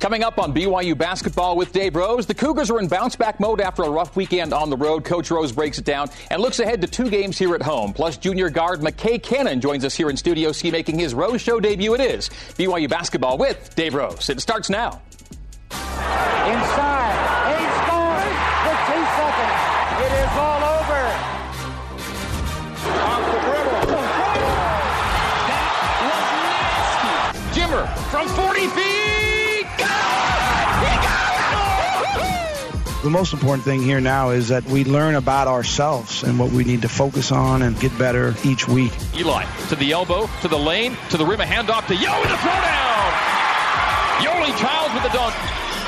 Coming up on BYU basketball with Dave Rose, the Cougars are in bounce back mode after a rough weekend on the road. Coach Rose breaks it down and looks ahead to two games here at home. Plus, junior guard McKay Cannon joins us here in Studio C, making his Rose Show debut. It is BYU basketball with Dave Rose. It starts now. Inside, he scores with two seconds. It is all over. Off the dribble. That was nasty. Jimmer from 40 feet. The most important thing here now is that we learn about ourselves and what we need to focus on and get better each week. Eli to the elbow, to the lane, to the rim, a handoff to Yo in the throwdown. Yoeli Childs with the dunk.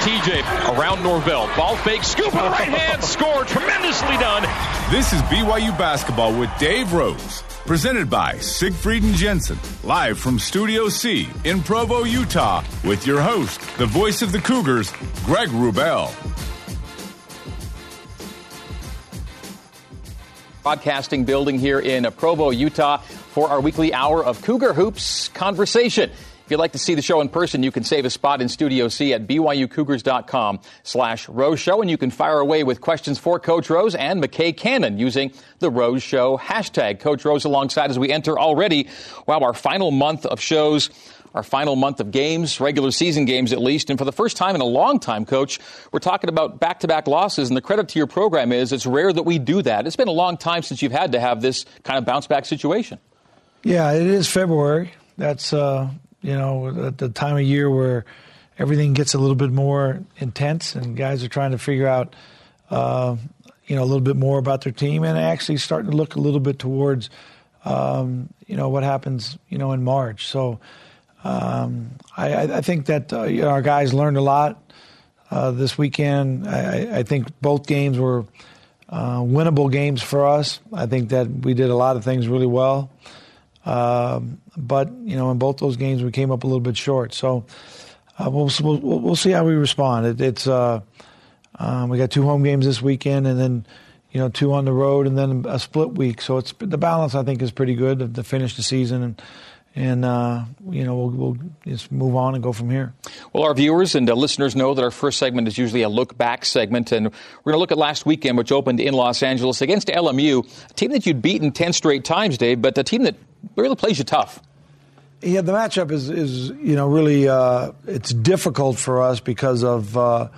TJ around Norvell. Ball fake, scoop with the right hand, score. Tremendously done. This is BYU Basketball with Dave Rose. Presented by Siegfried and Jensen. Live from Studio C in Provo, Utah. With your host, the voice of the Cougars, Greg Wrubell. Broadcasting building here in Provo, Utah for our weekly hour of Cougar Hoops conversation. If you'd like to see the show in person, you can save a spot in Studio C at byucougars.com slash Rose Show, and you can fire away with questions for Coach Rose and McKay Cannon using the Rose Show hashtag. Coach Rose alongside as we enter already, wow, our final month of shows our final month of games, regular season games at least. And for the first time in a long time, Coach, we're talking about back to back losses. And the credit to your program is it's rare that we do that. It's been a long time since you've had to have this kind of bounce back situation. Yeah, it is February. That's, uh, you know, at the time of year where everything gets a little bit more intense and guys are trying to figure out, uh, you know, a little bit more about their team and actually starting to look a little bit towards, um, you know, what happens, you know, in March. So, um, I, I, think that uh, you know, our guys learned a lot uh, this weekend. I, I, think both games were uh, winnable games for us. I think that we did a lot of things really well. Um, but you know, in both those games, we came up a little bit short. So uh, we'll, we'll, we'll see how we respond. It, it's uh, um, we got two home games this weekend, and then you know two on the road, and then a split week. So it's the balance. I think is pretty good to, finish the season and and uh, you know we'll, we'll, just move on and go from here. Well, our viewers and uh, listeners know that our first segment is usually a look back segment, and we're going to look at last weekend, which opened in Los Angeles against LMU, a team that you'd beaten ten straight times, Dave, but a team that really plays you tough. Yeah, the matchup is is you know really uh, it's difficult for us because of uh,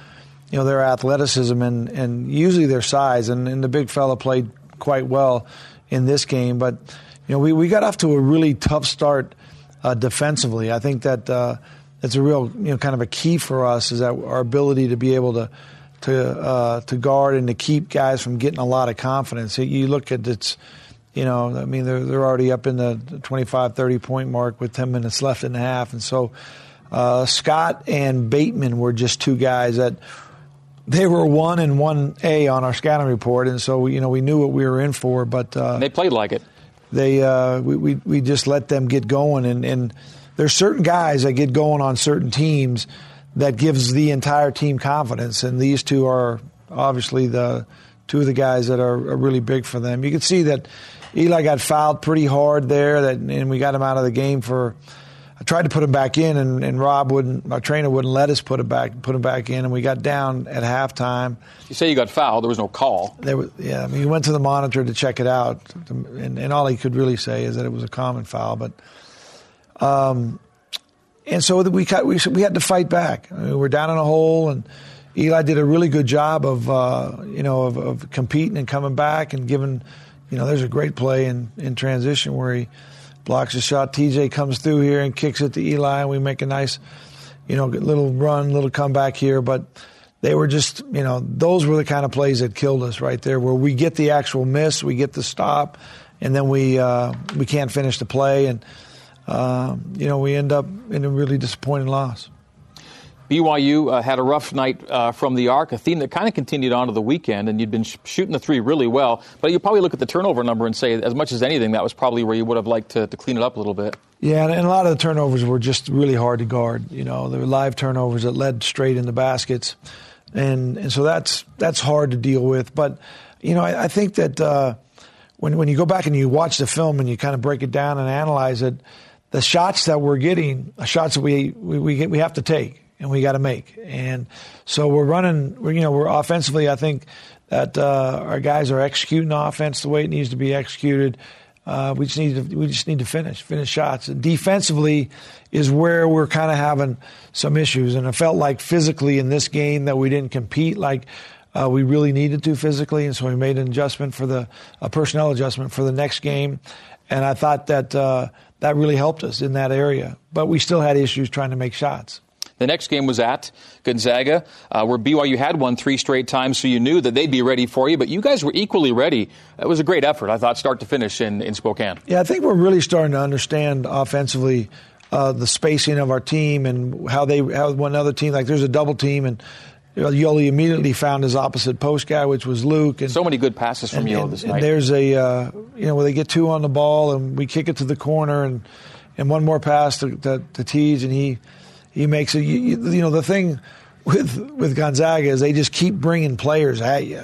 you know their athleticism and and usually their size, and, and the big fella played quite well in this game, but you know, we, we got off to a really tough start uh, defensively. I think that uh, it's a real, you know, kind of a key for us is that our ability to be able to to uh, to guard and to keep guys from getting a lot of confidence. You look at it's, you know, I mean, they're they're already up in the 25, 30 point mark with 10 minutes left in the half, and so uh, Scott and Batemon were just two guys that they were one and one A on our scouting report, and so you know we knew what we were in for. But uh, they played like it. they uh, we, we, we just let them get going. And, and there's certain guys that get going on certain teams that gives the entire team confidence. And these two are obviously the two of the guys that are, are really big for them. You can see that Eli got fouled pretty hard there that and we got him out of the game for I tried to put him back in, and, and Rob wouldn't. My trainer wouldn't let us put him back, put him back in, and we got down at halftime. You say you got fouled. There was no call. There was, yeah. I mean, he went to the monitor to check it out, and, and all he could really say is that it was a common foul. But, um, and so we we we had to fight back. I mean, we're down in a hole, and Eli did a really good job of uh, you know of, of competing and coming back and giving. You know, there's a great play in in transition where he blocks a shot. TJ comes through here and kicks it to Eli, and we make a nice, you know, little run, little comeback here. But they were just, you know, those were the kind of plays that killed us right there, where we get the actual miss, we get the stop, and then we uh, we can't finish the play, and uh, you know, we end up in a really disappointing loss. BYU uh, had a rough night uh, from the arc, a theme that kind of continued on to the weekend, and you'd been sh- shooting the three really well. But you probably look at the turnover number and say, as much as anything, that was probably where you would have liked to, to clean it up a little bit. Yeah, and, a lot of the turnovers were just really hard to guard. You know, there were live turnovers that led straight into baskets, and and so that's that's hard to deal with. But you know, I, I think that uh, when when you go back and you watch the film and you kind of break it down and analyze it, the shots that we're getting, the shots that we we we, we have to take and we got to make. And so we're running. We're, you know, we're offensively. I think that uh, our guys are executing offense the way it needs to be executed. Uh, we just need to we just need to finish finish shots. Defensively is where we're kind of having some issues, and it felt like physically in this game that we didn't compete like uh, we really needed to physically, and so we made an adjustment for the a personnel adjustment for the next game, and I thought that uh, that really helped us in that area. But we still had issues trying to make shots. The next game was at Gonzaga, uh, where BYU had won three straight times, so you knew that they'd be ready for you, but you guys were equally ready. It was a great effort, I thought, start to finish in, in Spokane. Yeah, I think we're really starting to understand offensively uh, the spacing of our team and how they how one other team, like there's a double team, and you know, Yoeli immediately found his opposite post guy, which was Luke. And so many good passes from Yoeli this and night. There's a uh, you know where they get two on the ball and we kick it to the corner and and one more pass to, to, to Teej and he he makes it. You, you, know, the thing with with Gonzaga is they just keep bringing players at you.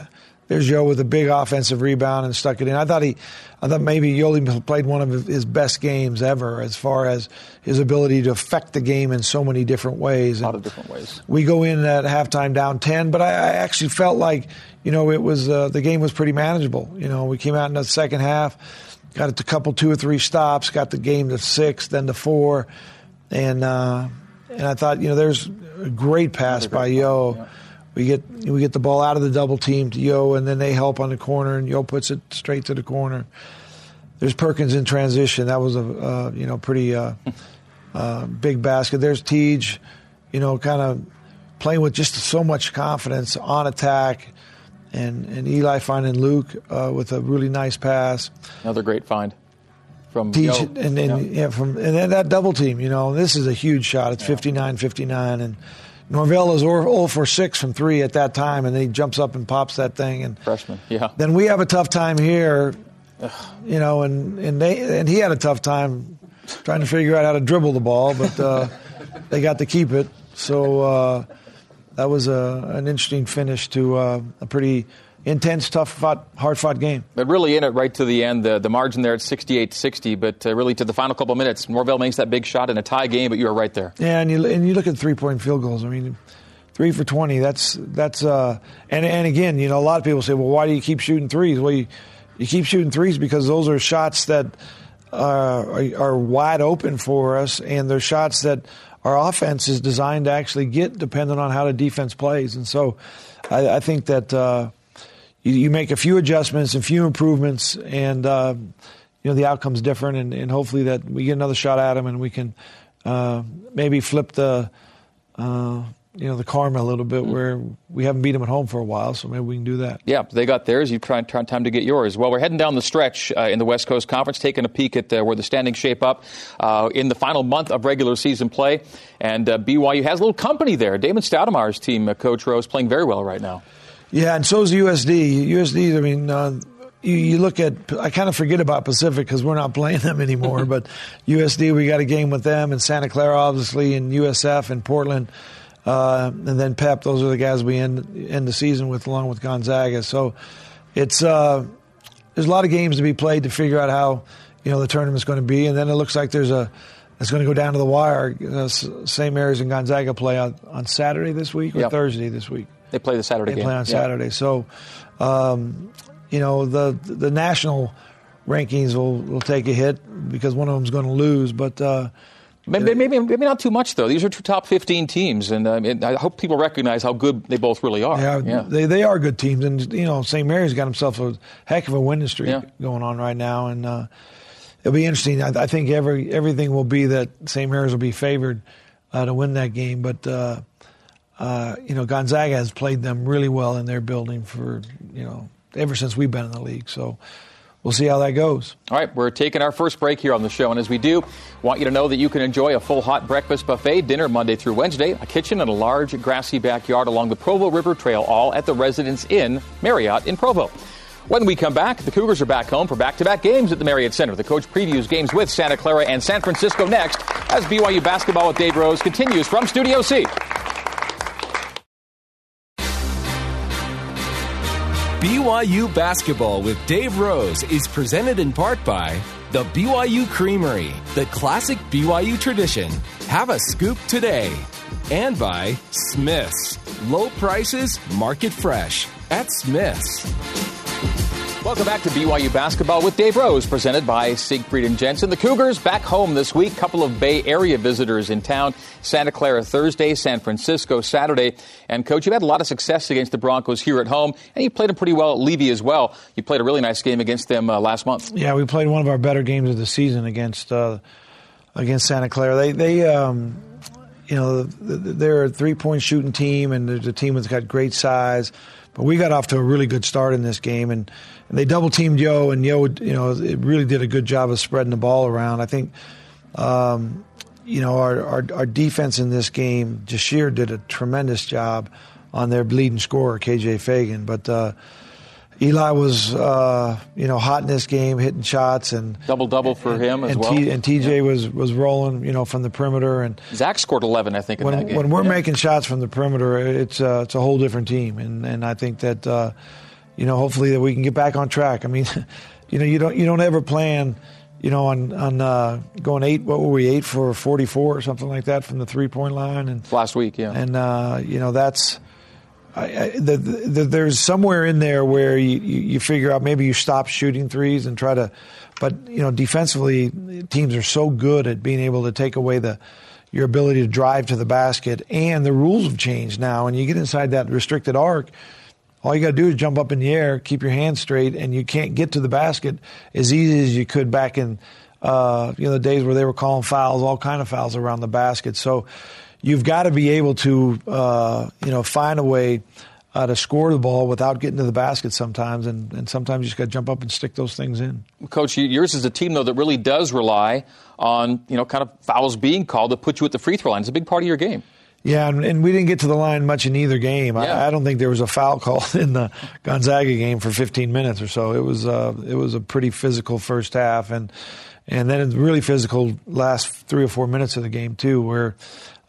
There's Joe with a big offensive rebound and stuck it in. I thought he, I thought maybe Yoeli played one of his best games ever as far as his ability to affect the game in so many different ways. A lot of different ways. We go in at halftime down ten, but I, I actually felt like you know it was uh, the game was pretty manageable. You know, we came out in the second half, got it to a couple two or three stops, got the game to six, then to four, and. Uh, and I thought, you know, there's a great pass by Yo. Yeah. We get we get the ball out of the double team to Yo, and then they help on the corner, and Yo puts it straight to the corner. There's Perkins in transition. That was a uh, you know pretty uh, uh, big basket. There's Teej, you know, kind of playing with just so much confidence on attack, and and Eli finding Luke uh, with a really nice pass. Another great find from Teej Yo. and then yeah. yeah. from and then that double team. You know, this is a huge shot. It's 59-59 and. Norvell is 0 for 6 from 3 at that time, and then he jumps up and pops that thing. And Freshman, yeah. Then we have a tough time here, you know, and, and, they, and he had a tough time trying to figure out how to dribble the ball, but uh, they got to keep it. So uh, that was a, an interesting finish to uh, a pretty intense, tough, fought, hard fought game. But really in it right to the end. The, the margin there at 68 60, but uh, really to the final couple of minutes, Norvell makes that big shot in a tie game, but you were right there. Yeah, and you, and you look at three point field goals. I mean, three for 20, that's, that's uh, and, and again, you know, a lot of people say, well, why do you keep shooting threes? Well, you, you keep shooting threes because those are shots that uh, are, are wide open for us, and they're shots that our offense is designed to actually get depending on how the defense plays. And so I, I think that uh, you, you, make a few adjustments and few improvements, and uh, you know the outcome's different. And, and, hopefully that we get another shot at them, and we can uh, maybe flip the uh, you know the karma a little bit, mm-hmm. where we haven't beat them at home for a while, so maybe we can do that. Yeah, they got theirs. You try, try time to get yours. Well, we're heading down the stretch uh, in the West Coast Conference, taking a peek at uh, where the standings shape up uh, in the final month of regular season play, and uh, BYU has a little company there. Damon Stoudemire's team, uh, Coach Rose, playing very well right now. Yeah, and so is USD. USD, I mean, uh, you, you, look at, I kind of forget about Pacific because we're not playing them anymore, but USD, we got a game with them, and Santa Clara, obviously, and USF and Portland. Uh, and then Pep, those are the guys we end, end the season with, along with Gonzaga. So it's uh, there's a lot of games to be played to figure out how you know the tournament's going to be, and then it looks like there's a it's going to go down to the wire. Uh, St. Mary's and Gonzaga play on, on Saturday this week or yep. Thursday this week. They play the Saturday they game. play on Saturday. So, um, you know, the the national rankings will, will take a hit because one of them's going to lose. But uh, maybe, maybe, maybe not too much though. These are two top fifteen teams, and uh, I hope people recognize how good they both really are. Yeah, yeah, they they are good teams, and you know, St. Mary's got himself a heck of a winning streak yeah. going on right now, and. Uh, it'll be interesting. I, I, think every everything will be that St. Mary's will be favored uh, to win that game, but uh, uh, you know, Gonzaga has played them really well in their building for, you know, ever since we've been in the league. So we'll see how that goes. All right, we're taking our first break here on the show. And as we do, want you to know that you can enjoy a full hot breakfast buffet, dinner Monday through Wednesday, a kitchen, and a large grassy backyard along the Provo River Trail, all at the Residence Inn Marriott in Provo. When we come back, the Cougars are back home for back to back games at the Marriott Center. The coach previews games with Santa Clara and San Francisco next as BYU basketball with Dave Rose continues from Studio C. BYU Basketball with Dave Rose is presented in part by the BYU Creamery, the classic BYU tradition. Have a scoop today. And by Smith's. Low prices, market fresh. At Smith's. Welcome back to BYU Basketball with Dave Rose, presented by Siegfried and Jensen. The Cougars back home this week. Couple of Bay Area visitors in town. Santa Clara Thursday, San Francisco Saturday. And coach, you've had a lot of success against the Broncos here at home, and you played them pretty well at Leavey as well. You played a really nice game against them uh, last month. Yeah, we played one of our better games of the season against uh, against Santa Clara. They they um, you know they're a three point shooting team, and a team that's got great size. But we got off to a really good start in this game, and, and they double teamed Yo, and Yo, you know, it really did a good job of spreading the ball around. I think, um, you know, our, our, our defense in this game, Jahshire did a tremendous job on their leading scorer, KJ Feagin. But uh, Eli was, uh, you know, hot in this game, hitting shots and double double for and, him as and well. T, and TJ yeah. was was rolling, you know, from the perimeter. And Zach scored 11, I think. In that game when when we're yeah. making shots from the perimeter, it's uh, it's a whole different team, and and I think that uh, you know, hopefully that we can get back on track. I mean, you know, you don't you don't ever plan. You know, on on uh, going eight, what were we eight for forty four or something like that from the three point line, and last week, yeah, and uh, you know that's I, I, the, the, there's somewhere in there where you, you, you, figure out maybe you stop shooting threes and try to, but you know defensively teams are so good at being able to take away the your ability to drive to the basket, and the rules have changed now. And you get inside that restricted arc, all you got to do is jump up in the air, keep your hands straight, and you can't get to the basket as easy as you could back in uh, you know the days where they were calling fouls, all kind of fouls around the basket. So you've got to be able to, uh, you know, find a way uh, to score the ball without getting to the basket sometimes, and, and sometimes you just got to jump up and stick those things in. Coach, yours is a team though that really does rely on you know kind of fouls being called to put you at the free throw line. It's a big part of your game. Yeah, and, and we didn't get to the line much in either game. Yeah. I, I, don't think there was a foul call in the Gonzaga game for 15 minutes or so. It was uh, it was a pretty physical first half, and and then really physical last three or four minutes of the game too, where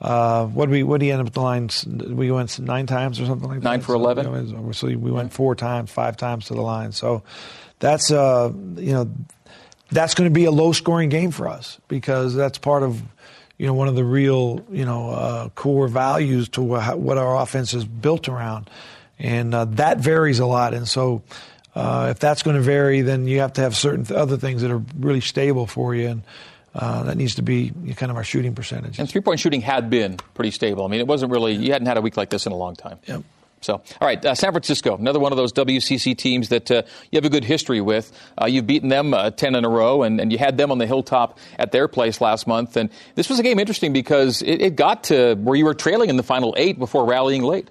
uh, what we what did he end up the line? We went nine times or something like that. Nine for eleven. So, so we went four times, five times to the line. So that's uh, you know that's going to be a low scoring game for us because that's part of you know one of the real you know uh, core values to what our offense is built around, and uh, that varies a lot. And so uh, if that's going to vary, then you have to have certain th- other things that are really stable for you and. Uh, that needs to be kind of our shooting percentage. And three point shooting had been pretty stable. I mean, it wasn't really, you hadn't had a week like this in a long time. Yep. So, all right, uh, San Francisco, another one of those WCC teams that uh, you have a good history with. Uh, you've beaten them uh, 10 in a row, and, and you had them on the hilltop at their place last month. And this was a game interesting because it, it got to where you were trailing in the final eight before rallying late.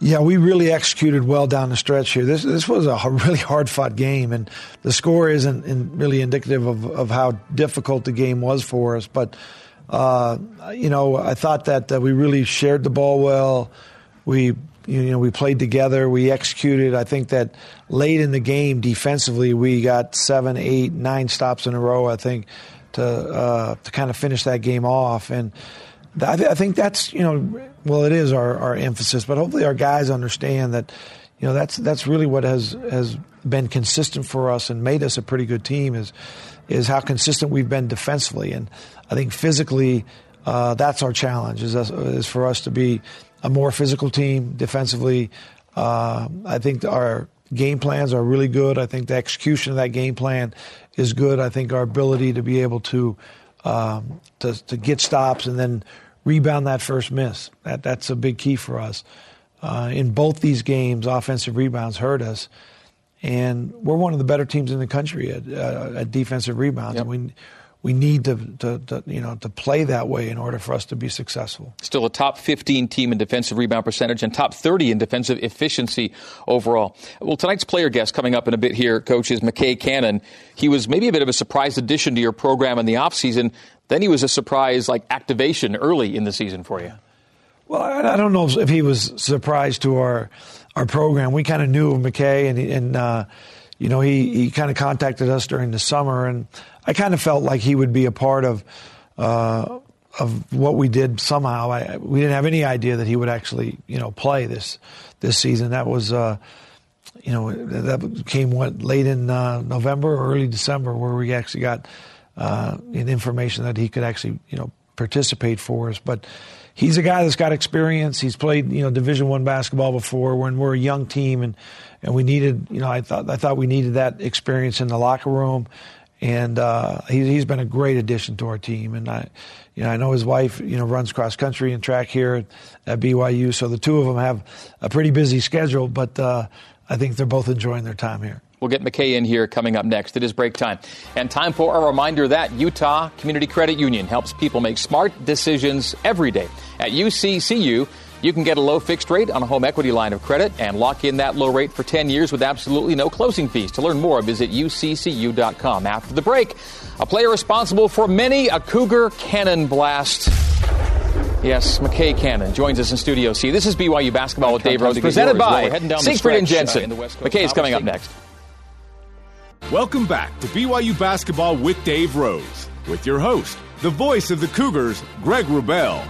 Yeah, we really executed well down the stretch here. This this was a really hard fought game, and the score isn't in really indicative of, of how difficult the game was for us. But uh, you know, I thought that uh, we really shared the ball well. We you know we played together. We executed. I think that late in the game, defensively, we got seven, eight, nine stops in a row. I think to uh, to kind of finish that game off and. I, th- I, think that's you know well it is our, our emphasis, but hopefully our guys understand that you know that's that's really what has has been consistent for us and made us a pretty good team is is how consistent we've been defensively, and I think physically uh, that's our challenge is is for us to be a more physical team defensively. Uh, I think our game plans are really good. I think the execution of that game plan is good. I think our ability to be able to um, to, to get stops and then rebound that first miss. That that's a big key for us. Uh, in both these games, offensive rebounds hurt us, and we're one of the better teams in the country at, uh, at defensive rebounds. Yep. And we we need to, to, to, you know to play that way in order for us to be successful. Still a top 15 team in defensive rebound percentage and top 30 in defensive efficiency overall. Well, tonight's player guest coming up in a bit here, coach, is McKay Cannon. He was maybe a bit of a surprise addition to your program in the offseason. Then he was a surprise like activation early in the season for you. Well, I, I don't know if he was surprised to our our program. We kind of knew of McKay, and, and uh, you know he he kind of contacted us during the summer, and I kind of felt like he would be a part of. Uh, of what we did somehow, I, we didn't have any idea that he would actually, you know, play this this season. That was, uh, you know, that came what late in uh, November or early December, where we actually got uh, information that he could actually, you know, participate for us. But he's a guy that's got experience. He's played you know Division One basketball before. When we're a young team and and we needed you know I thought I thought we needed that experience in the locker room. And uh, he, he's been a great addition to our team, and I, you know, I know his wife, you know, runs cross country and track here at, BYU, so the two of them have a pretty busy schedule. But uh, I think they're both enjoying their time here. We'll get McKay in here coming up next. It is break time. And time for a reminder that Utah Community Credit Union helps people make smart decisions every day. At UCCU, you can get a low fixed rate on a home equity line of credit and lock in that low rate for 10 years with absolutely no closing fees. To learn more, visit uccu.com. After the break, a player responsible for many a Cougar cannon blast. Yes, McKay Cannon joins us in Studio C. This is BYU Basketball with Dave Rose, presented by Siegfried and uh, Jensen. McKay is coming up next. Welcome back to BYU Basketball with Dave Rose, with your host, the voice of the Cougars, Greg Wrubell.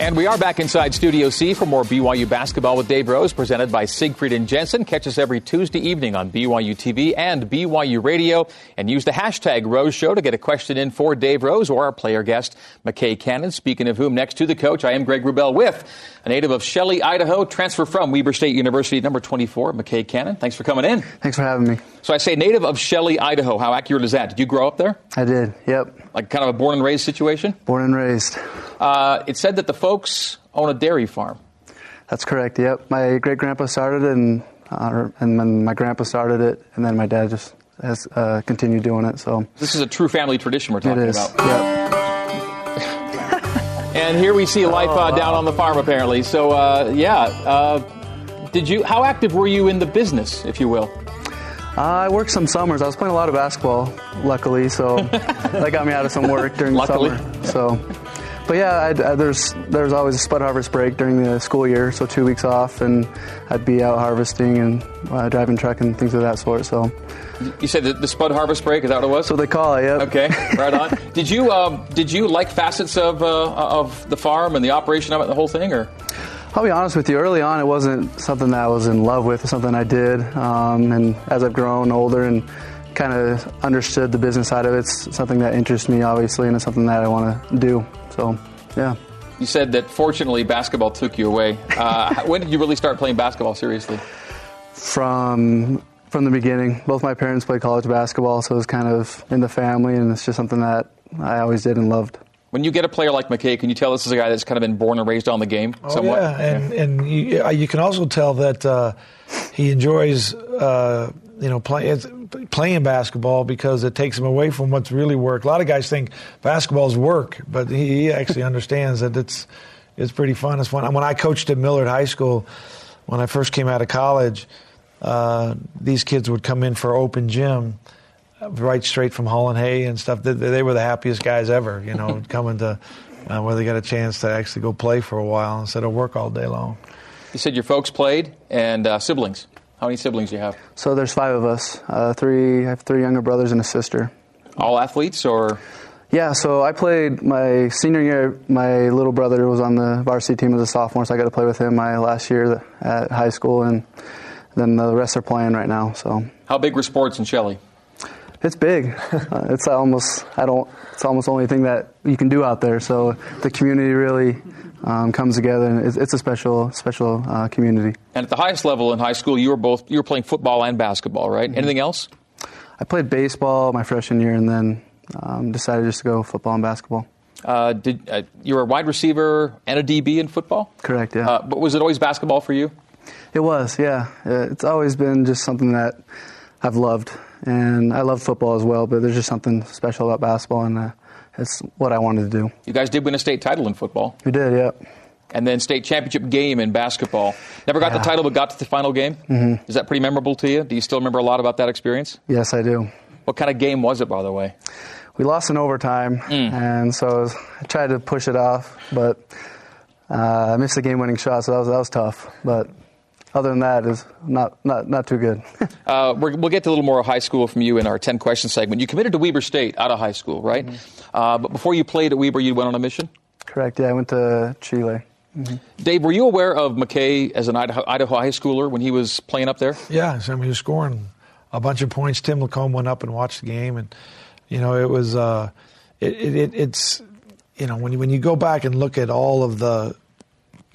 And we are back inside Studio C for more BYU basketball with Dave Rose, presented by Siegfried and Jensen. Catch us every Tuesday evening on BYU TV and BYU Radio. And use the hashtag Rose Show to get a question in for Dave Rose or our player guest, McKay Cannon. Speaking of whom, next to the coach, I am Greg Wrubell with a native of Shelley, Idaho, transfer from Weber State University, number 24, McKay Cannon. Thanks for coming in. Thanks for having me. So I say native of Shelley, Idaho. How accurate is that? Did you grow up there? I did, yep. Like kind of a born and raised situation? Born and raised. Uh, it said that the folks own a dairy farm. That's correct. Yep. My great grandpa started it, and uh, and then my grandpa started it, and then my dad just has uh, continued doing it. So this is a true family tradition we're talking it is. about. Yep. And here we see life uh, down on the farm, apparently. So uh, yeah, uh, did you? How active were you in the business, if you will? Uh, I worked some summers. I was playing a lot of basketball, luckily, so that got me out of some work during the summer. So, but yeah, I'd, uh, there's there's always a spud harvest break during the school year, so two weeks off, and I'd be out harvesting and uh, driving truck and things of that sort. So, You said the, the spud harvest break. Is that what it was? so they call it. Yep. Okay, right on. did you um, did you like facets of uh, of the farm and the operation of it, the whole thing, or? I'll be honest with you. Early on, it wasn't something that I was in love with. It's something I did, um, and as I've grown older and kind of understood the business side of it, it's something that interests me, obviously, and it's something that I want to do. So, yeah. You said that fortunately basketball took you away. Uh, when did you really start playing basketball seriously? From from the beginning, both my parents played college basketball, so it was kind of in the family, and it's just something that I always did and loved. When you get a player like McKay, can you tell this is a guy that's kind of been born and raised on the game Oh, somewhat? yeah, and and you, you can also tell that uh, he enjoys uh, you know play, it's- playing basketball because it takes him away from what's really work. A lot of guys think basketball's work, but he, actually understands that it's it's pretty fun. It's fun. When I coached at Millard High School, when I first came out of college, uh, these kids would come in for open gym. uh, Right straight from Holland Hay and stuff. They, they were the happiest guys ever, you know, coming to uh, where they got a chance to actually go play for a while instead of work all day long. You said your folks played and uh, siblings. How many siblings do you have? So there's five of us. Uh, three, I have three younger brothers and a sister. All athletes or? Yeah, so I played my senior year. My little brother was on the varsity team as a sophomore, so I got to play with him my last year at high school, and then the rest are playing right now. So How big were sports in Shelley? It's big. uh, it's almost I don't. It's almost the only thing that you can do out there. So the community really um, comes together, and it's, it's a special, special uh, community. And at the highest level in high school, you were both you were playing football and basketball, right? Anything else? I played baseball my freshman year, and then um, decided just to go football and basketball. Uh, did uh, you were a wide receiver and a DB in football? Correct. Yeah. Uh, but was it always basketball for you? It was, yeah. Uh, It's always been just something that I've loved, and I love football as well. But there's just something special about basketball, and uh, it's what I wanted to do. You guys did win a state title in football, We did, yeah. and then state championship game in basketball. Never got the title, but got to the final game. Mm-hmm. Is that pretty memorable to you? Do you still remember a lot about that experience? Yes, I do. What kind of game was it, by the way? We lost in overtime, and so I, was, I tried to push it off, but uh, I missed the game-winning shot, so that was that was tough. But other than that is not not not too good. Uh, we're, we'll get to a little more high school from you in our 10 question segment. You committed to Weber State out of high school, right? Uh, but before you played at Weber, you went on a mission? Correct. Yeah, I went to Chile. Dave, were you aware of McKay as an Idaho, Idaho high schooler when he was playing up there? Yeah, so, I mean, he was scoring a bunch of points. Tim LaComb went up and watched the game, and you know, it was uh, it, it, it, it's you know, when you, when you go back and look at all of the,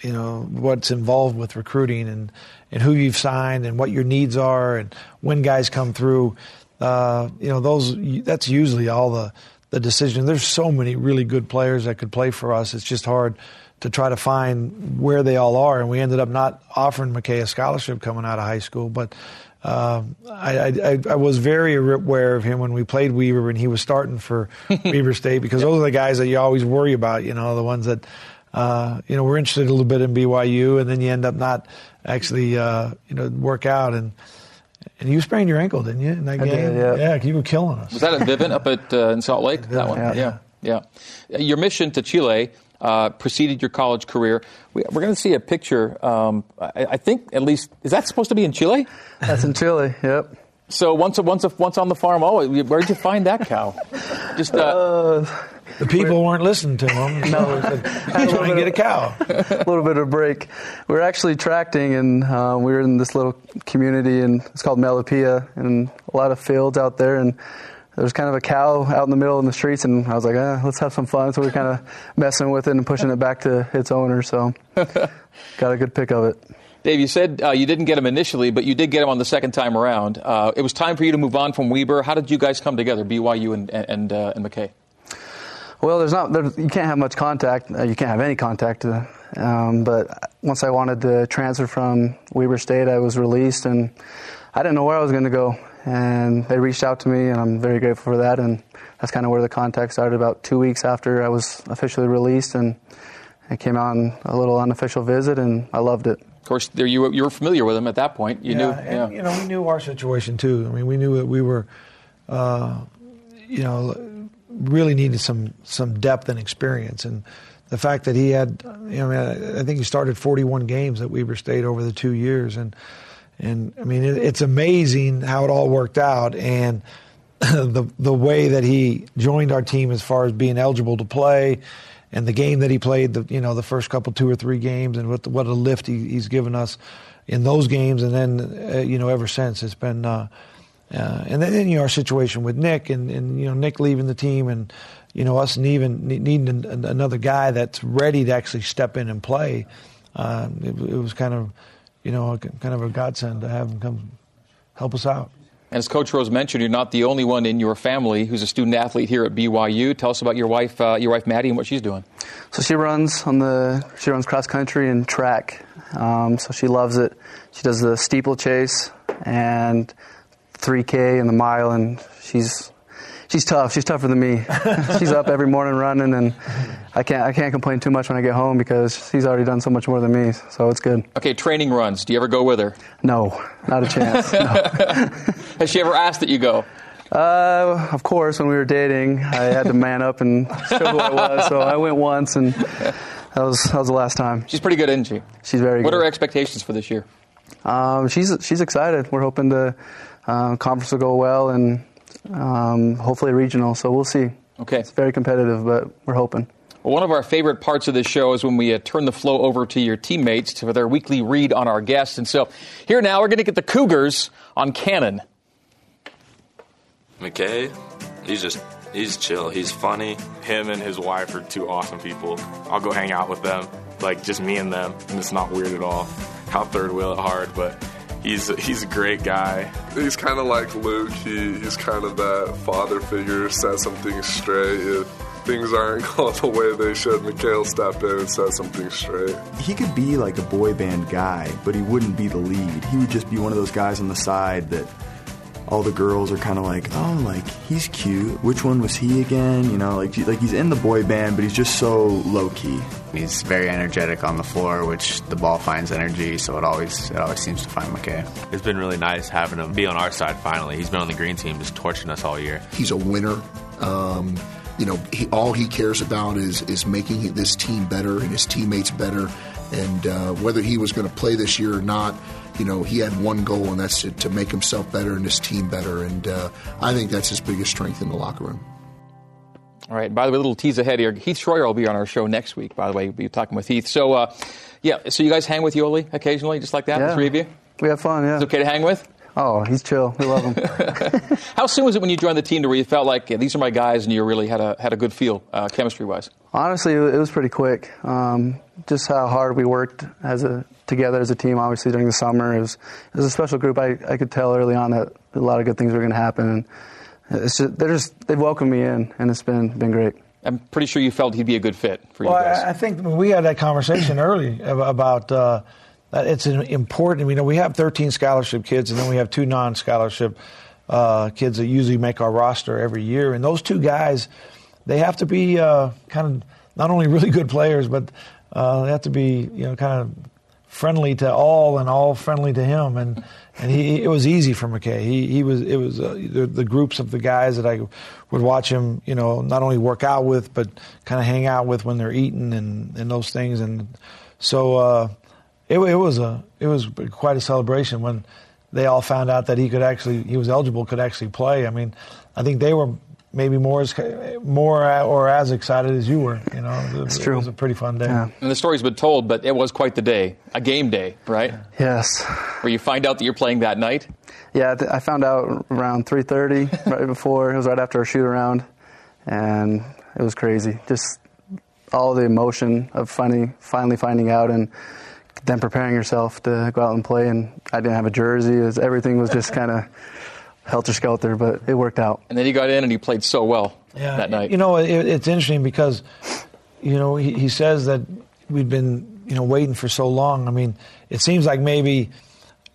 you know, what's involved with recruiting and, and who you've signed and what your needs are and when guys come through, uh, you know, those that's usually all the the decision. There's so many really good players that could play for us. It's just hard to try to find where they all are, and we ended up not offering McKay a scholarship coming out of high school, but. Uh, I, I, I, was very aware of him when we played Weber and he was starting for Weber State because those are the guys that you always worry about, you know, the ones that, uh, you know, we're interested a little bit in BYU and then you end up not actually, uh, you know, work out. And and you sprained your ankle, didn't you, in that I game? Did, yeah. yeah, you were killing us. Was that at Vivint up at uh, in Salt Lake? That one, yeah. yeah, yeah. Your mission to Chile uh, preceded your college career. We, are going to see a picture. Um, I, I, think at least is that supposed to be in Chile? That's in Chile. Yep. So once, once, once on the farm. Oh, where'd you find that cow? Just. Uh, uh, the people weren't listening to him. No, he's trying to get a cow. a little bit of a break. We are actually tracting, and uh, we were in this little community, and it's called Melipilla, and a lot of fields out there, and there was kind of a cow out in the middle in the streets, and I was like, eh, let's have some fun. So we are kind of messing with it and pushing it back to its owner. So got a good pick of it. Dave, you said uh, you didn't get him initially, but you did get him on the second time around. Uh, it was time for you to move on from Weber. How did you guys come together, BYU and and, uh, and McKay? Well, there's not. There's, you can't have much contact. Uh, you can't have any contact. Uh, um, but once I wanted to transfer from Weber State, I was released, and I didn't know where I was going to go. And they reached out to me, and I'm very grateful for that. And that's kind of where the contact started. About two weeks after I was officially released, and I came out on a little unofficial visit, and I loved it. Of course, there you were, you were familiar with him at that point. You yeah, knew, and, yeah. You know, we knew our situation too. I mean, we knew that we were, uh, you know really needed some some depth and experience. And the fact that he had, you know, I, mean, I think he started 41 games at Weber State over the two years, and and I mean it, it's amazing how it all worked out and. the the way that he joined our team as far as being eligible to play, and the game that he played, the you know the first couple two or three games, and what what a lift he, he's given us in those games, and then uh, you know ever since it's been uh, uh, and then you know our situation with Nick and, and you know Nick leaving the team and you know us needing needing another guy that's ready to actually step in and play. Uh, it, it, was kind of you know kind of a godsend to have him come help us out. And as Coach Rose mentioned, you're not the only one in your family who's a student athlete here at BYU. Tell us about your wife, uh, your wife Maddie, and what she's doing. So she runs on the she runs cross country and track. Um, so she loves it. She does the steeplechase and 3K and the mile, and she's she's tough. She's tougher than me. she's up every morning running, and I can't I can't complain too much when I get home because she's already done so much more than me. So it's good. Okay, training runs. Do you ever go with her? No, not a chance. Has she ever asked that you go? Uh, of course, when we were dating, I had to man up and show who I was. So I went once, and that was that was the last time. She's pretty good, isn't she? She's very. What good. are her expectations for this year? Um, she's she's excited. We're hoping to uh, conference will go well and um, hopefully regional. So we'll see. Okay. It's very competitive, but we're hoping. Well, one of our favorite parts of this show is when we uh, turn the flow over to your teammates for their weekly read on our guests. And so here now, we're going to get the Cougars on Cannon. McKay, he's just, he's chill. He's funny. Him and his wife are two awesome people. I'll go hang out with them, like just me and them, and it's not weird at all. I'll third wheel it hard, but he's he's a great guy. He's kind of like Luke. He, he's kind of that father figure, set some things straight. If things aren't going the way they should, McKay'll step in and set something straight. He could be like a boy band guy, but he wouldn't be the lead. He would just be one of those guys on the side that all the girls are kind of like, oh, like he's cute. Which one was he again? You know, like like he's in the boy band, but he's just so low key. He's very energetic on the floor, which the ball finds energy, so it always it always seems to find McKay. It's been really nice having him be on our side finally. He's been on the green team, just torching us all year. He's a winner. Um, you know, he, all he cares about is is making this team better and his teammates better. And uh, whether he was going to play this year or not, you know, he had one goal, and that's to, to make himself better and his team better. And uh, I think that's his biggest strength in the locker room. All right. By the way, a little tease ahead here. Heath Schroyer will be on our show next week. By the way, we'll be talking with Heath. So, uh, yeah. So you guys hang with Yoeli occasionally, just like that, yeah. the three of you. We have fun. Yeah. It's okay to hang with. Oh, he's chill. We love him. How soon was it when you joined the team to where you felt like yeah, these are my guys and you really had a had a good feel uh, chemistry wise? Honestly, it was pretty quick. Um, just how hard we worked as a together as a team. Obviously, during the summer, it was it was a special group. I, I could tell early on that a lot of good things were going to happen. And it's just, they're just they've welcomed me in, and it's been been great. I'm pretty sure you felt he'd be a good fit for well, you guys. I, I think we had that conversation early about uh, that it's important. You know, we have 13 scholarship kids, and then we have two non-scholarship uh, kids that usually make our roster every year. And those two guys, they have to be uh, kind of not only really good players, but uh, they have to be you know kind of friendly to all and all friendly to him. And and he it was easy for McKay. He he was it was uh, the, the groups of the guys that I would watch him. You know, not only work out with, but kind of hang out with when they're eating and and those things. And so uh, it, it was a it was quite a celebration when they all found out that he could actually he was eligible could actually play. I mean, I think they were maybe more as more or as excited as you were. You know, That's it, true. it was a pretty fun day. Yeah. And the story's been told, but it was quite the day, a game day, right? Yes. Where you find out that you're playing that night. Yeah, I th- I found out around 3:30, right before it was right after our shoot around, and it was crazy. Just all the emotion of finally finally finding out and then preparing yourself to go out and play. And I didn't have a jersey. It was, everything was just kind of helter skelter, but it worked out. And then he got in and he played so well yeah. that night. You know, it, it's interesting because, you know, he, he says that we've been, you know, waiting for so long. I mean, it seems like maybe,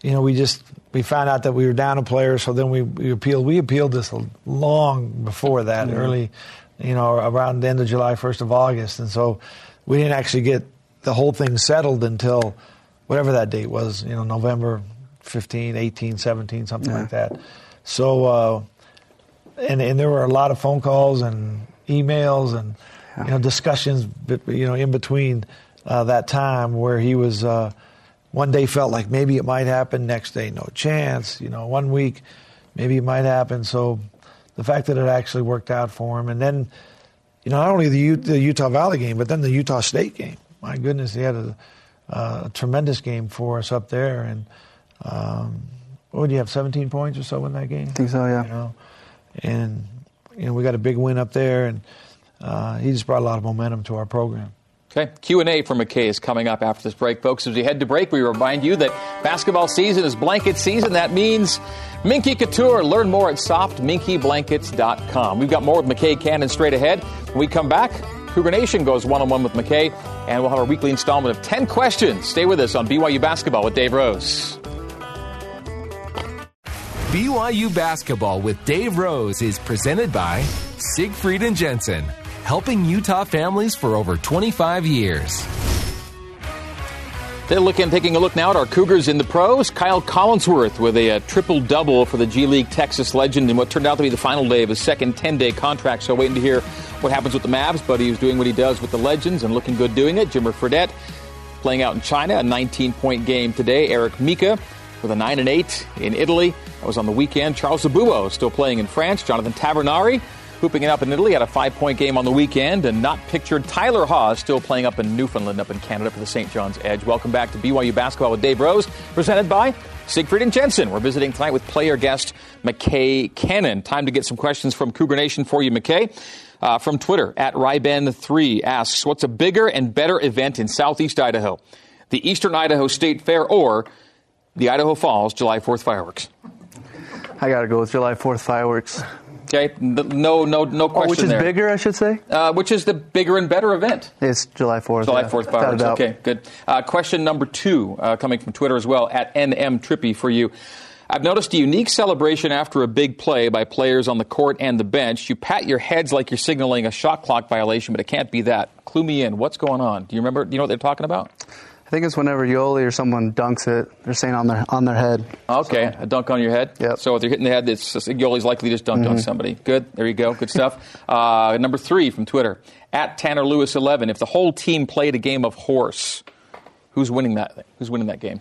you know, we just we found out that we were down a player, so then we, we appealed. We appealed this long before that, Mhm. early, you know, around the end of July, first of August, and so we didn't actually get the whole thing settled until whatever that date was, you know, November 15, 18, 17, something Yeah. like that. So, uh, and and there were a lot of phone calls and emails and you know discussions, you know, in between uh, that time where he was. Uh, one day felt like maybe it might happen, next day no chance. You know, one week maybe it might happen. So the fact that it actually worked out for him, and then you know not only the, U- the Utah Valley game, but then the Utah State game. My goodness, he had a, a tremendous game for us up there, and um, what would you have, 17 points or so in that game? I think so, yeah. You know, and you know we got a big win up there, and uh, he just brought a lot of momentum to our program. Okay, Q&A for McKay is coming up after this break. Folks, as we head to break, we remind you that basketball season is blanket season. That means Minky Couture. Learn more at softminkyblankets.com. We've got more with McKay Cannon straight ahead. When we come back, Cougar Nation goes one-on-one with McKay, and we'll have our weekly installment of 10 questions. Stay with us on BYU Basketball with Dave Rose. BYU Basketball with Dave Rose is presented by Siegfried and Jensen, helping Utah families for over 25 years. They're looking, taking a look now at our Cougars in the pros. Kyle Collinsworth with a, uh triple double for the G League Texas legend in what turned out to be the final day of his second 10 day contract. So, waiting to hear what happens with the Mavs, but he's doing what he does with the Legends and looking good doing it. Jimmer Fredette playing out in China, a 19 point game today. Eric Mika with a 9 and 8 in Italy. That was on the weekend. Charles Abouo still playing in France. Jonathan Tavernari hooping it up in Italy had a five point game on the weekend. And not pictured Tyler Haws still playing up in Newfoundland, up in Canada for the St. John's Edge. Welcome back to BYU Basketball with Dave Rose, presented by Siegfried and Jensen. We're visiting tonight with player guest McKay Cannon. Time to get some questions from Cougar Nation for you, McKay. Uh, from Twitter, at Ryben3 asks, What's a bigger and better event in southeast Idaho? The Eastern Idaho State Fair or the Idaho Falls July 4th fireworks? I got to go with July 4th fireworks. Okay, no, no, no question Oh, which is there. bigger, I should say? Uh, which is the bigger and better event? It's July 4th. July 4th Without a fireworks. Okay, good. Uh, question number two, uh, coming from Twitter as well, at NM Trippy for you. I've noticed a unique celebration after a big play by players on the court and the bench. You pat your heads like you're signaling a shot clock violation, but it can't be that. Clue me in. What's going on? Do you remember? Do you know what they're talking about? I think it's whenever Yoeli or someone dunks it, they're saying on their on their head. Okay, a dunk on your head. Yep. So if they're hitting the head, it's Yoeli's likely just dunked on Mhm. somebody. Good. There you go. Good stuff. uh, number three from Twitter at Tanner Lewis eleven. If the whole team played a game of horse, who's winning that? Who's winning that game?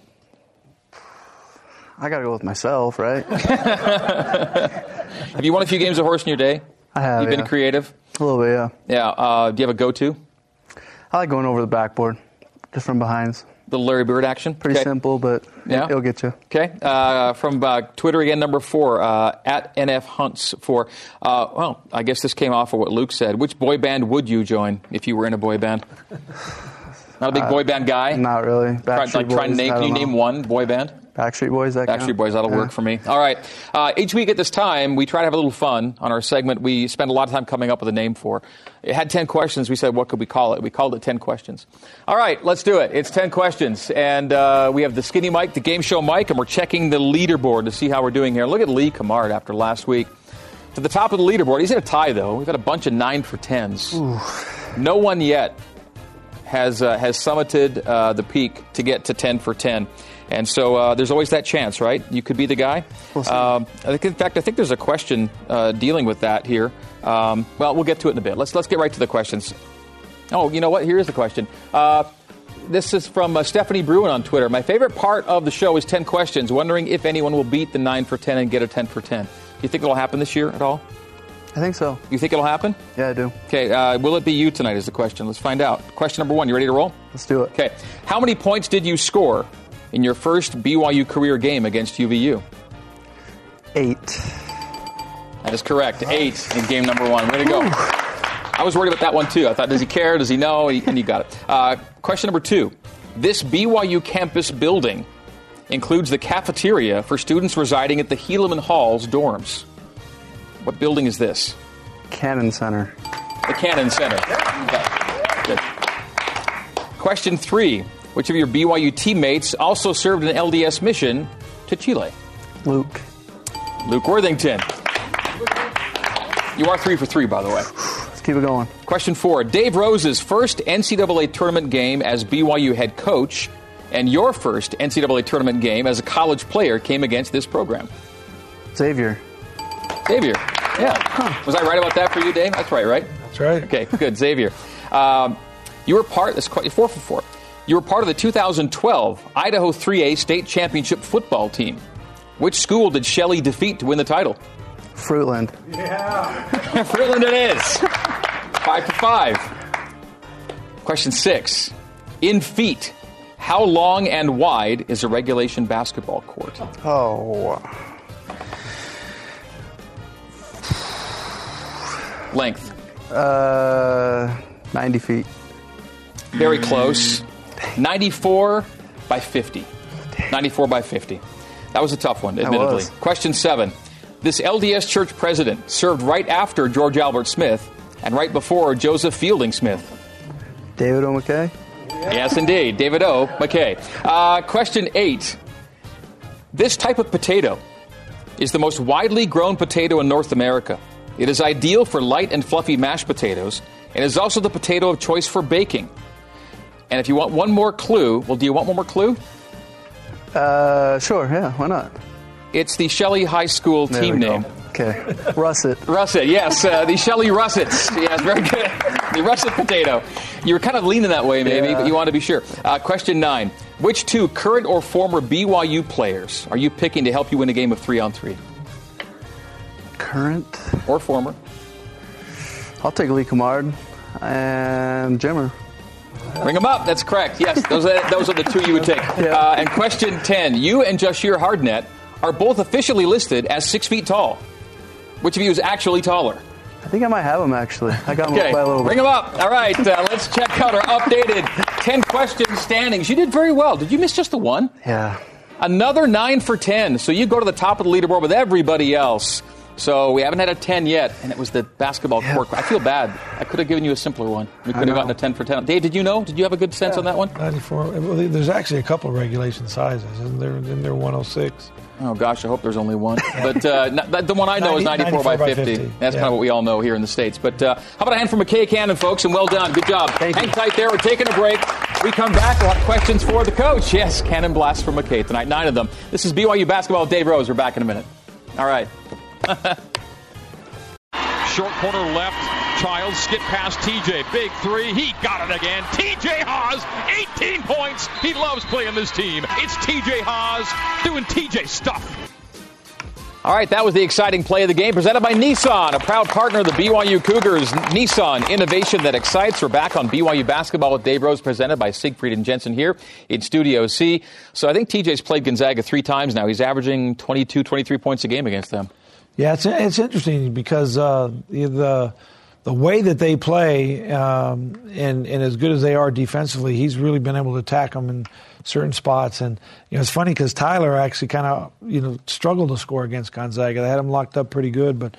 I got to go with myself, right? Have you won a few games of horse in your day? I have. You've been yeah. creative. A little bit, yeah. Yeah. Uh, do you have a go-to? I like going over the backboard, just from behinds. The Larry Bird action. Pretty Okay. simple, but Yeah. it'll get you. Okay. Uh, from uh, Twitter again, number four, uh, at NF Hunts for, uh, well, I guess this came off of what Luke said. Which boy band would you join if you were in a boy band? Not a big Uh, boy band guy? Not really. Try, Backstreet like, try Boys, name, can you name one boy band? Backstreet Boys. That Backstreet count? Boys, that'll Yeah. work for me. All right. Uh, each week at this time, we try to have a little fun on our segment. We spend a lot of time coming up with a name for. It had 10 questions. We said, what could we call it? We called it 10 questions. All right, let's do it. It's 10 questions. And uh, we have the skinny mic, the game show mic, and we're checking the leaderboard to see how we're doing here. Look at Lee Kamard after last week. To the top of the leaderboard. He's in a tie, though. We've got a bunch of 9 for 10s. No one yet has uh, has summited uh, the peak to get to 10 for 10. And so uh, there's always that chance, right? You could be the guy. Um, I think, in fact, I think there's a question uh, dealing with that here. Um, well, we'll get to it in a bit. Let's let's get right to the questions. Oh, you know what? Here is the question. Uh, this is from uh, Stephanie Bruin on Twitter. My favorite part of the show is 10 questions. Wondering if anyone will beat the 9 for 10 and get a 10 for 10. Do you think it'll happen this year at all? I think so. You think it'll happen? Yeah, I do. Okay, uh, will it be you tonight is the question. Let's find out. Question number one, you ready to roll? Let's do it. Okay. How many points did you score in your first BYU career game against UVU? Eight. That is correct. Eight in game number one. Way to go. I was worried about that one too. I thought, does he care? Does he know? And you got it. Uh, question number two. This BYU campus building includes the cafeteria for students residing at the Helaman Halls dorms. What building is this? Cannon Center. The Cannon Center. Okay. Good. Question three. Which of your BYU teammates also served an LDS mission to Chile? Luke. Luke Worthington. You are three for three, by the way. Let's keep it going. Question four. Dave Rose's first NCAA tournament game as BYU head coach and your first NCAA tournament game as a college player came against this program. Xavier. Xavier. Yeah. Was I right about that for you, Dave? That's right, right? That's right. Okay, good. Xavier. Um, you were part, that's quite, four for four. You were part of the 2012 Idaho 3A state championship football team. Which school did Shelley defeat to win the title? Fruitland. Yeah. Fruitland it is. Five for five. Question six. In feet, how long and wide is a regulation basketball court? Oh. Length. Uh, 90 feet. Very close. 94 by 50. 94 by 50. That was a tough one, admittedly. Question seven. This LDS church president served right after George Albert Smith and right before Joseph Fielding Smith. David O. McKay. Yes, indeed. David O. McKay. Uh, question eight. This type of potato is the most widely grown potato in North America. It is ideal for light and fluffy mashed potatoes and is also the potato of choice for baking. And if you want one more clue, well, do you want one more clue? Uh, sure, yeah, why not? It's the Shelley High School There team name. Okay. Russet. Russet, yes, uh, the Shelley Russets. Yes, very good. The russet potato. You were kind of leaning that way, maybe, Yeah. but you want to be sure. Uh, question nine. Which two current or former BYU players are you picking to help you win a game of three on three? Current. Or former? I'll take Lee Kamard and Jimmer. Bring them up. That's correct. Yes, those are, those are the two you would take. Uh, and question 10. You and Jahshire Hardnett are both officially listed as six feet tall. Which of you is actually taller? I think I might have him actually. I got him Okay, by a little bring bit. them up. All right, uh, let's check out our updated 10 question standings. You did very well. Did you miss just the one? Yeah. Another 9 for 10. So you go to the top of the leaderboard with everybody else. So we haven't had a 10 yet, and it was the basketball court. I feel bad. I could have given you a simpler one. We could have gotten a 10 for 10. Dave, did you know? Did you have a good sense on that one? 94. Well, there's actually a couple regulation sizes, isn't there? Isn't there 106? Oh gosh, I hope there's only one. But uh, the one I know is 90 94 by 94 by 50. 50. That's Yeah. kind of what we all know here in the states. But uh, how about a hand from McKay Cannon, folks? And well done, good job. Hang tight there. We're taking a break. We come back. We'll have questions for the coach. Yes, Cannon blast from McKay tonight. Nine of them. This is BYU basketball. with Dave Rose. We're back in a minute. All right. Short corner left. Childs skip past TJ. Big three. He got it again. TJ Haws, 18 points. He loves playing this team. It's TJ Haws doing TJ stuff. All right, that was the exciting play of the game presented by Nissan, a proud partner of the BYU Cougars. Nissan, innovation that excites. We're back on BYU basketball with Dave Rose, presented by Siegfried and Jensen here in Studio C. So I think TJ's played Gonzaga three times now. He's averaging 22, 23 points a game against them. Yeah, it's, it's interesting because uh, the the way that they play um, and, and as good as they are defensively, he's really been able to attack them in certain spots. And you know, it's funny because Tyler actually kind of you know struggled to score against Gonzaga. They had him locked up pretty good, but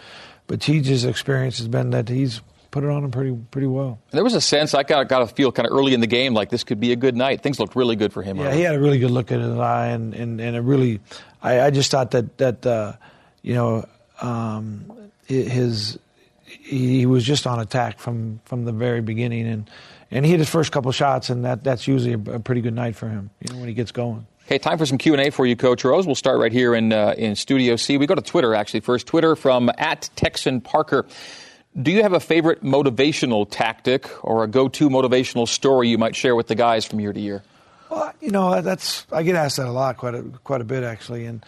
but TJ's experience has been that he's put it on him pretty pretty well. There was a sense I got got to feel kind of early in the game like this could be a good night. Things looked really good for him. Yeah, early. he had a really good look at his eye, and and, and it really, I, I just thought that that uh, you know um, his he, was just on attack from from the very beginning, and and he hit his first couple shots, and that that's usually a, pretty good night for him. You know when he gets going. Okay, time for some Q and A for you, Coach Rose. We'll start right here in uh, in Studio C. We go to Twitter actually first. Twitter from at Texan Parker. Do you have a favorite motivational tactic or a go-to motivational story you might share with the guys from year to year? Well, you know that's I get asked that a lot, quite a quite a bit actually, and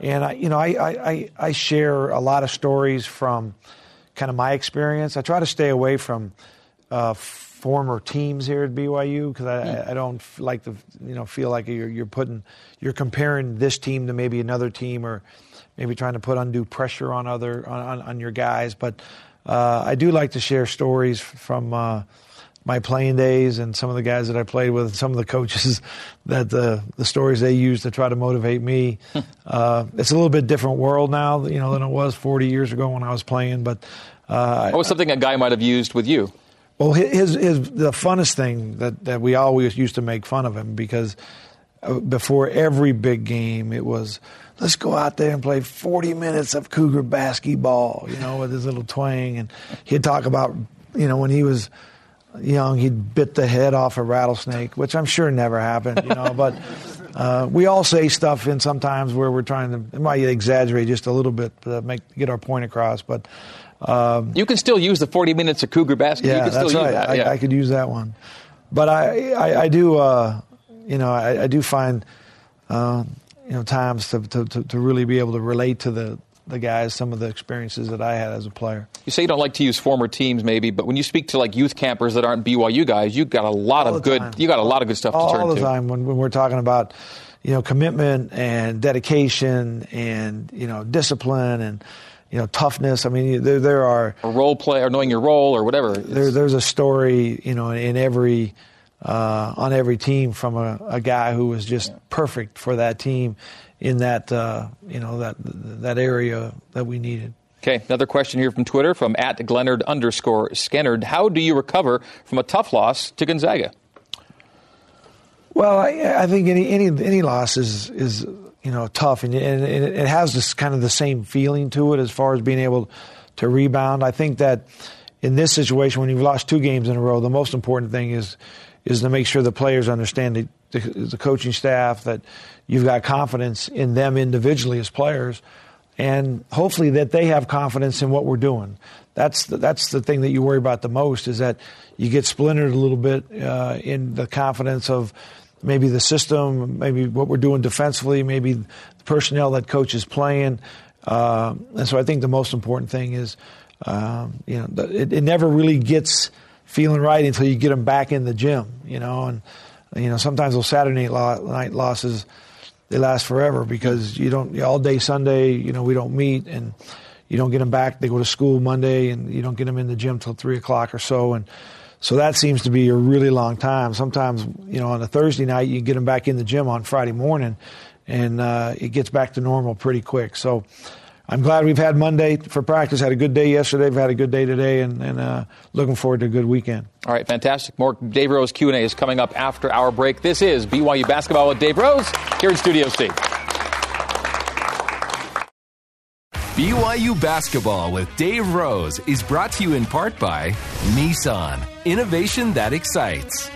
and I you know I I, I share a lot of stories from kind of my experience. I try to stay away from uh, former teams here at BYU because I, mm. I, don't like to you know feel like you're, you're putting you're comparing this team to maybe another team or maybe trying to put undue pressure on other on, on, on your guys. But uh, I do like to share stories from. Uh, my playing days and some of the guys that I played with, some of the coaches that the the stories they use to try to motivate me. uh, it's a little bit different world now, you know, than it was 40 years ago when I was playing. But uh, what was something a guy might have used with you? Well, his, his the funnest thing that that we always used to make fun of him because uh, before every big game it was let's go out there and play 40 minutes of Cougar basketball, you know, with his little twang. And he'd talk about, you know, when he was young, he'd bit the head off a rattlesnake, which I'm sure never happened, you know. but uh, we all say stuff in sometimes where we're trying to, it might exaggerate just a little bit to make get our point across. But um, you can still use the 40 minutes of Cougar basketball. Yeah, that's right. That. Yeah. I, I, could use that one. But I, I, I do, uh, you know, I, I do find, uh, you know, times to, to, to really be able to relate to the the guys some of the experiences that I had as a player. You say you don't like to use former teams, maybe, but when you speak to like youth campers that aren't BYU guys, you got a lot all of good. Time. You got a lot of good stuff all, to turn to. All the time when, when we're talking about, you know, commitment and dedication and you know discipline and you know toughness. I mean, there there are a role play or knowing your role or whatever. There, there's a story, you know, in every. Uh, on every team from a, a guy who was just perfect for that team in that uh, you know that that area that we needed. Okay, another question here from Twitter from at Glennard underscore Skennard. How do you recover from a tough loss to Gonzaga? Well, I, I think any any any loss is is you know tough, and, and it has this kind of the same feeling to it as far as being able to rebound. I think that in this situation, when you've lost two games in a row, the most important thing is is to make sure the players understand the, the, the coaching staff that you've got confidence in them individually as players, and hopefully that they have confidence in what we're doing. That's the, that's the thing that you worry about the most is that you get splintered a little bit uh, in the confidence of maybe the system, maybe what we're doing defensively, maybe the personnel that coach is playing. Uh, and so I think the most important thing is, um, you know, it, it never really gets feeling right until you get them back in the gym, you know, and you know sometimes those Saturday night losses they last forever because you don't all day Sunday. You know we don't meet and you don't get them back. They go to school Monday and you don't get them in the gym till three o'clock or so. And so that seems to be a really long time. Sometimes you know on a Thursday night you get them back in the gym on Friday morning, and uh, it gets back to normal pretty quick. So. I'm glad we've had Monday for practice. Had a good day yesterday. We've had a good day today, and, and uh, looking forward to a good weekend. All right, fantastic. More Dave Rose Q and A is coming up after our break. This is BYU basketball with Dave Rose here in Studio C. BYU basketball with Dave Rose is brought to you in part by Nissan, innovation that excites.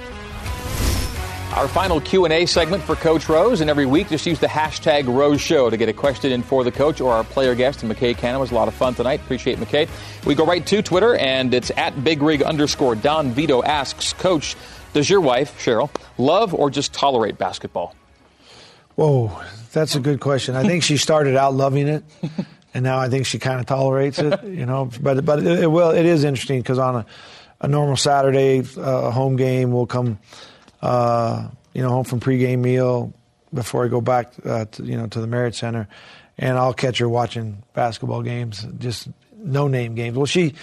Our final Q&A segment for Coach Rose, and every week just use the hashtag Rose Show to get a question in for the coach or our player guest. And McKay Cannon was a lot of fun tonight. Appreciate McKay. We go right to Twitter, and it's at Big Rig underscore Don Vito asks, Coach, does your wife, Cheryl, love or just tolerate basketball? Whoa, that's a good question. I think she started out loving it, and now I think she kind of tolerates it, you know. But but it, it will. It is interesting because on a, a normal Saturday uh, home game, we'll come, uh, you know, home from pregame meal before I go back, uh, to, you know, to the Marriott Center, and I'll catch her watching basketball games, just no name games. Well, she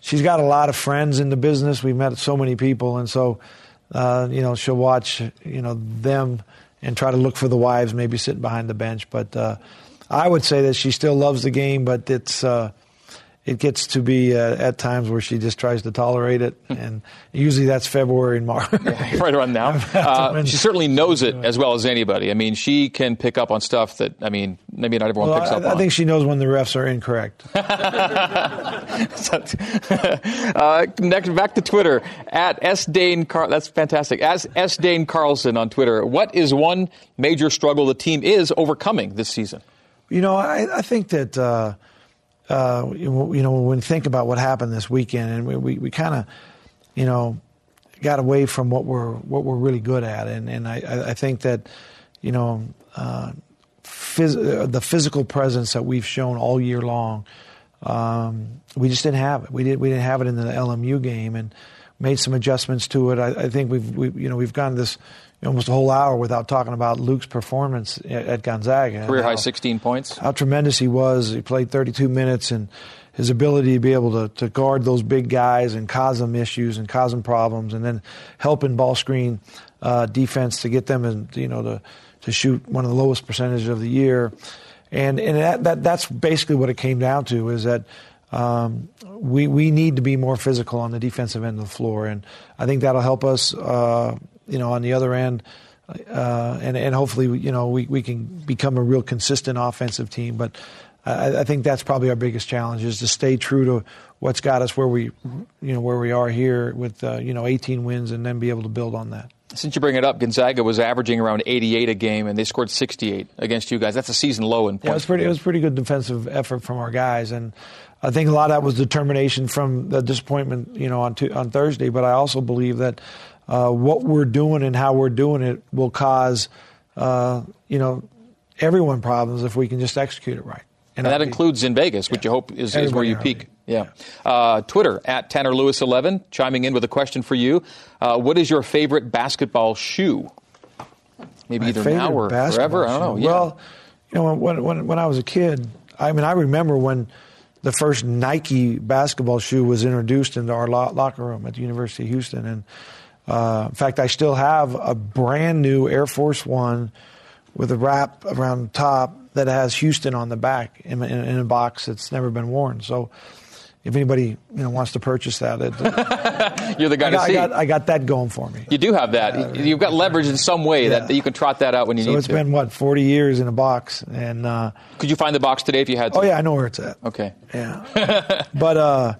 she's got a lot of friends in the business. We've met so many people, and so uh, you know she'll watch you know them and try to look for the wives, maybe sitting behind the bench. But uh, I would say that she still loves the game, but it's uh, it gets to be uh, at times where she just tries to tolerate it, and usually that's February and March. yeah, right around now. Uh, she certainly knows it as well as anybody. I mean, she can pick up on stuff that I mean, maybe not everyone well, picks I, up I on. think she knows when the refs are incorrect. uh, next, back to Twitter at S Dane. Car- that's fantastic. As S Dane Carlson on Twitter. What is one major struggle the team is overcoming this season? You know, I, I think that uh, uh, you know when think about what happened this weekend, and we we, we kind of you know got away from what we're what we're really good at, and and I, I think that you know uh, phys- the physical presence that we've shown all year long, um, we just didn't have it. We did we didn't have it in the LMU game, and made some adjustments to it. I, I think we've we, you know we've gone this almost a whole hour without talking about Luke's performance at, at Gonzaga. Career high 16 points. How tremendous he was. He played 32 minutes and his ability to be able to, to guard those big guys and cause them issues and cause them problems and then helping ball screen uh, defense to get them and you know to to shoot one of the lowest percentages of the year. And and that, that that's basically what it came down to is that um, we we need to be more physical on the defensive end of the floor, and I think that'll help us. Uh, you know, on the other end, uh, and and hopefully, you know, we we can become a real consistent offensive team. But I, I think that's probably our biggest challenge is to stay true to what's got us where we, you know, where we are here with uh, you know 18 wins, and then be able to build on that. Since you bring it up, Gonzaga was averaging around 88 a game, and they scored 68 against you guys. That's a season low in points. Yeah, it was pretty. It was pretty good defensive effort from our guys, and I think a lot of that was determination from the disappointment, you know, on to, on Thursday. But I also believe that uh, what we're doing and how we're doing it will cause, uh, you know, everyone problems if we can just execute it right. And, that includes in Vegas, which you hope is, is where you peak. Yeah. Uh, Twitter at Tanner Lewis 11 chiming in with a question for you. Uh, what is your favorite basketball shoe? Maybe My either now or forever. I don't know. Yeah. Well, you know, when, when when I was a kid, I mean, I remember when the first Nike basketball shoe was introduced into our lo- locker room at the University of Houston, and uh, in fact, I still have a brand new Air Force One with a wrap around the top that has Houston on the back in, in, in a box that's never been worn. So. If anybody you know wants to purchase that, it, You're the guy I got, to see. I got, I got that going for me. You do have that. You've got leverage in some way that, that you can trot that out when you need to. So it's been what 40 years in a box, and uh, Could you find the box today if you had to? oh yeah, I know where it's at. Okay. Yeah, but uh,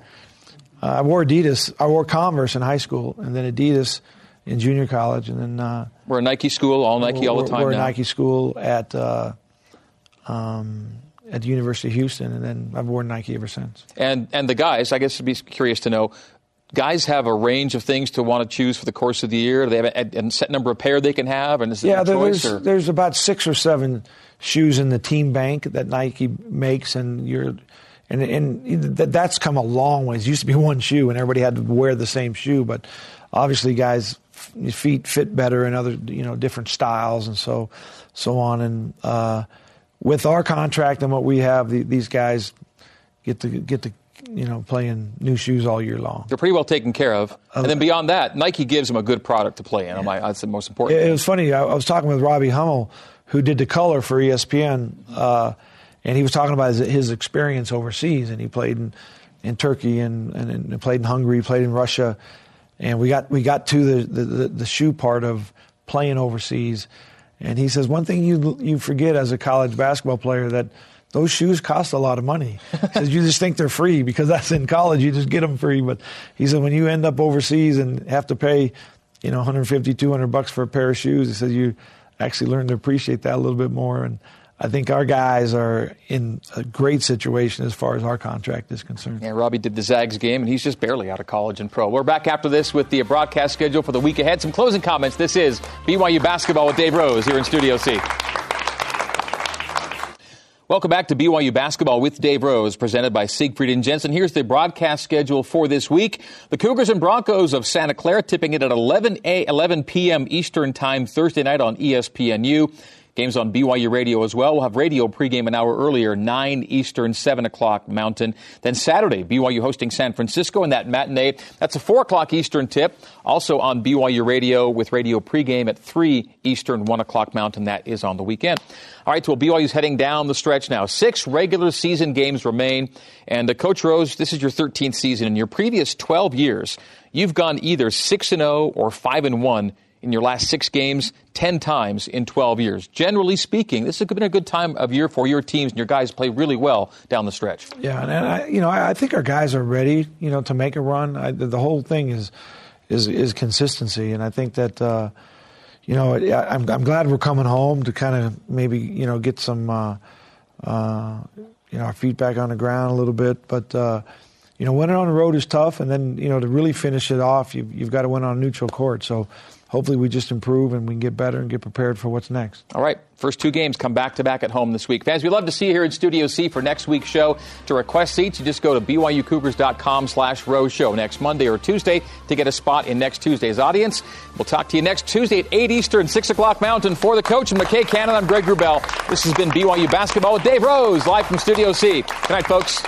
I wore Adidas. I wore Converse in high school, and then Adidas in junior college, and then uh, We're a Nike school, all Nike all the time We're a. Nike school at uh, um, at the University of Houston, and then I've worn Nike ever since. And and the guys, I guess, would be curious to know. Guys have a range of things to want to choose for the course of the year. Do they have a, a set number of pair they can have, and is Yeah, there- choice? there's or? there's about six or seven shoes in the team bank that Nike makes, and you're and and that- that's come a long ways. It used to be one shoe, and everybody had to wear the same shoe, but obviously, guys' feet fit better in other you know different styles and so so on. And uh, with our contract and what we have, the, these guys get to get to you know playing new shoes all year long. They're pretty well taken care of. and then beyond that, Nike gives them a good product to play in. Yeah. That's the most important. It, it was funny. I, I was talking with Robbie Hummel, who did the color for ESPN, uh, and he was talking about his, his experience overseas. And he played in, in Turkey and, and, and played in Hungary, played in Russia, and we got we got to the, the, the, the shoe part of playing overseas. And he says one thing you you forget as a college basketball player that those shoes cost a lot of money. He says you just think they're free because that's in college. You just get them free. But he said when you end up overseas and have to pay, you know, 150, 200 bucks for a pair of shoes, he says you actually learn to appreciate that a little bit more. And I think our guys are in a great situation as far as our contract is concerned. Yeah, Robbie did the Zags game, and he's just barely out of college and pro. We're back after this with the broadcast schedule for the week ahead. Some closing comments. This is BYU basketball with Dave Rose here in Studio C. Welcome back to BYU Basketball with Dave Rose, presented by Siegfried and Jensen. Here's the broadcast schedule for this week. The Cougars and Broncos of Santa Clara tipping it at 11 a 11 p.m. Eastern Time Thursday night on ESPNU. Games on BYU Radio as well. We'll have radio pregame an hour earlier, 9 Eastern, 7 o'clock Mountain. Then Saturday, BYU hosting San Francisco in that matinee. That's a 4 o'clock Eastern tip. Also on BYU Radio with radio pregame at 3 Eastern, 1 o'clock Mountain. That is on the weekend. All right, so BYU's heading down the stretch now. Six regular season games remain. And uh, Coach Rose, this is your 13th season. In your previous 12 years, you've gone either 6 and 0 or 5 and 1 in your last six games 10 times in 12 years. Generally speaking, this has been a good time of year for your teams, and your guys play really well down the stretch. Yeah, and I, you know, I think our guys are ready, you know, to make a run. I, the whole thing is, is, is consistency, and I think that, uh, you know, I'm, I'm glad we're coming home to kind of maybe, you know, get some, uh, uh, you know, our feet back on the ground a little bit, but, uh, you know, winning on the road is tough, and then you know to really finish it off, you've, you've got to win on a neutral court. So hopefully we just improve and we can get better and get prepared for what's next. All right. First two games come back to back at home this week. Fans, we love to see you here in Studio C for next week's show. To request seats, you just go to BYUCougars.com slash Rose Show next Monday or Tuesday to get a spot in next Tuesday's audience. We'll talk to you next Tuesday at 8 Eastern, 6 o'clock Mountain. For the coach and McKay Cannon, I'm Greg Wrubell. This has been BYU Basketball with Dave Rose, live from Studio C. Good night, folks.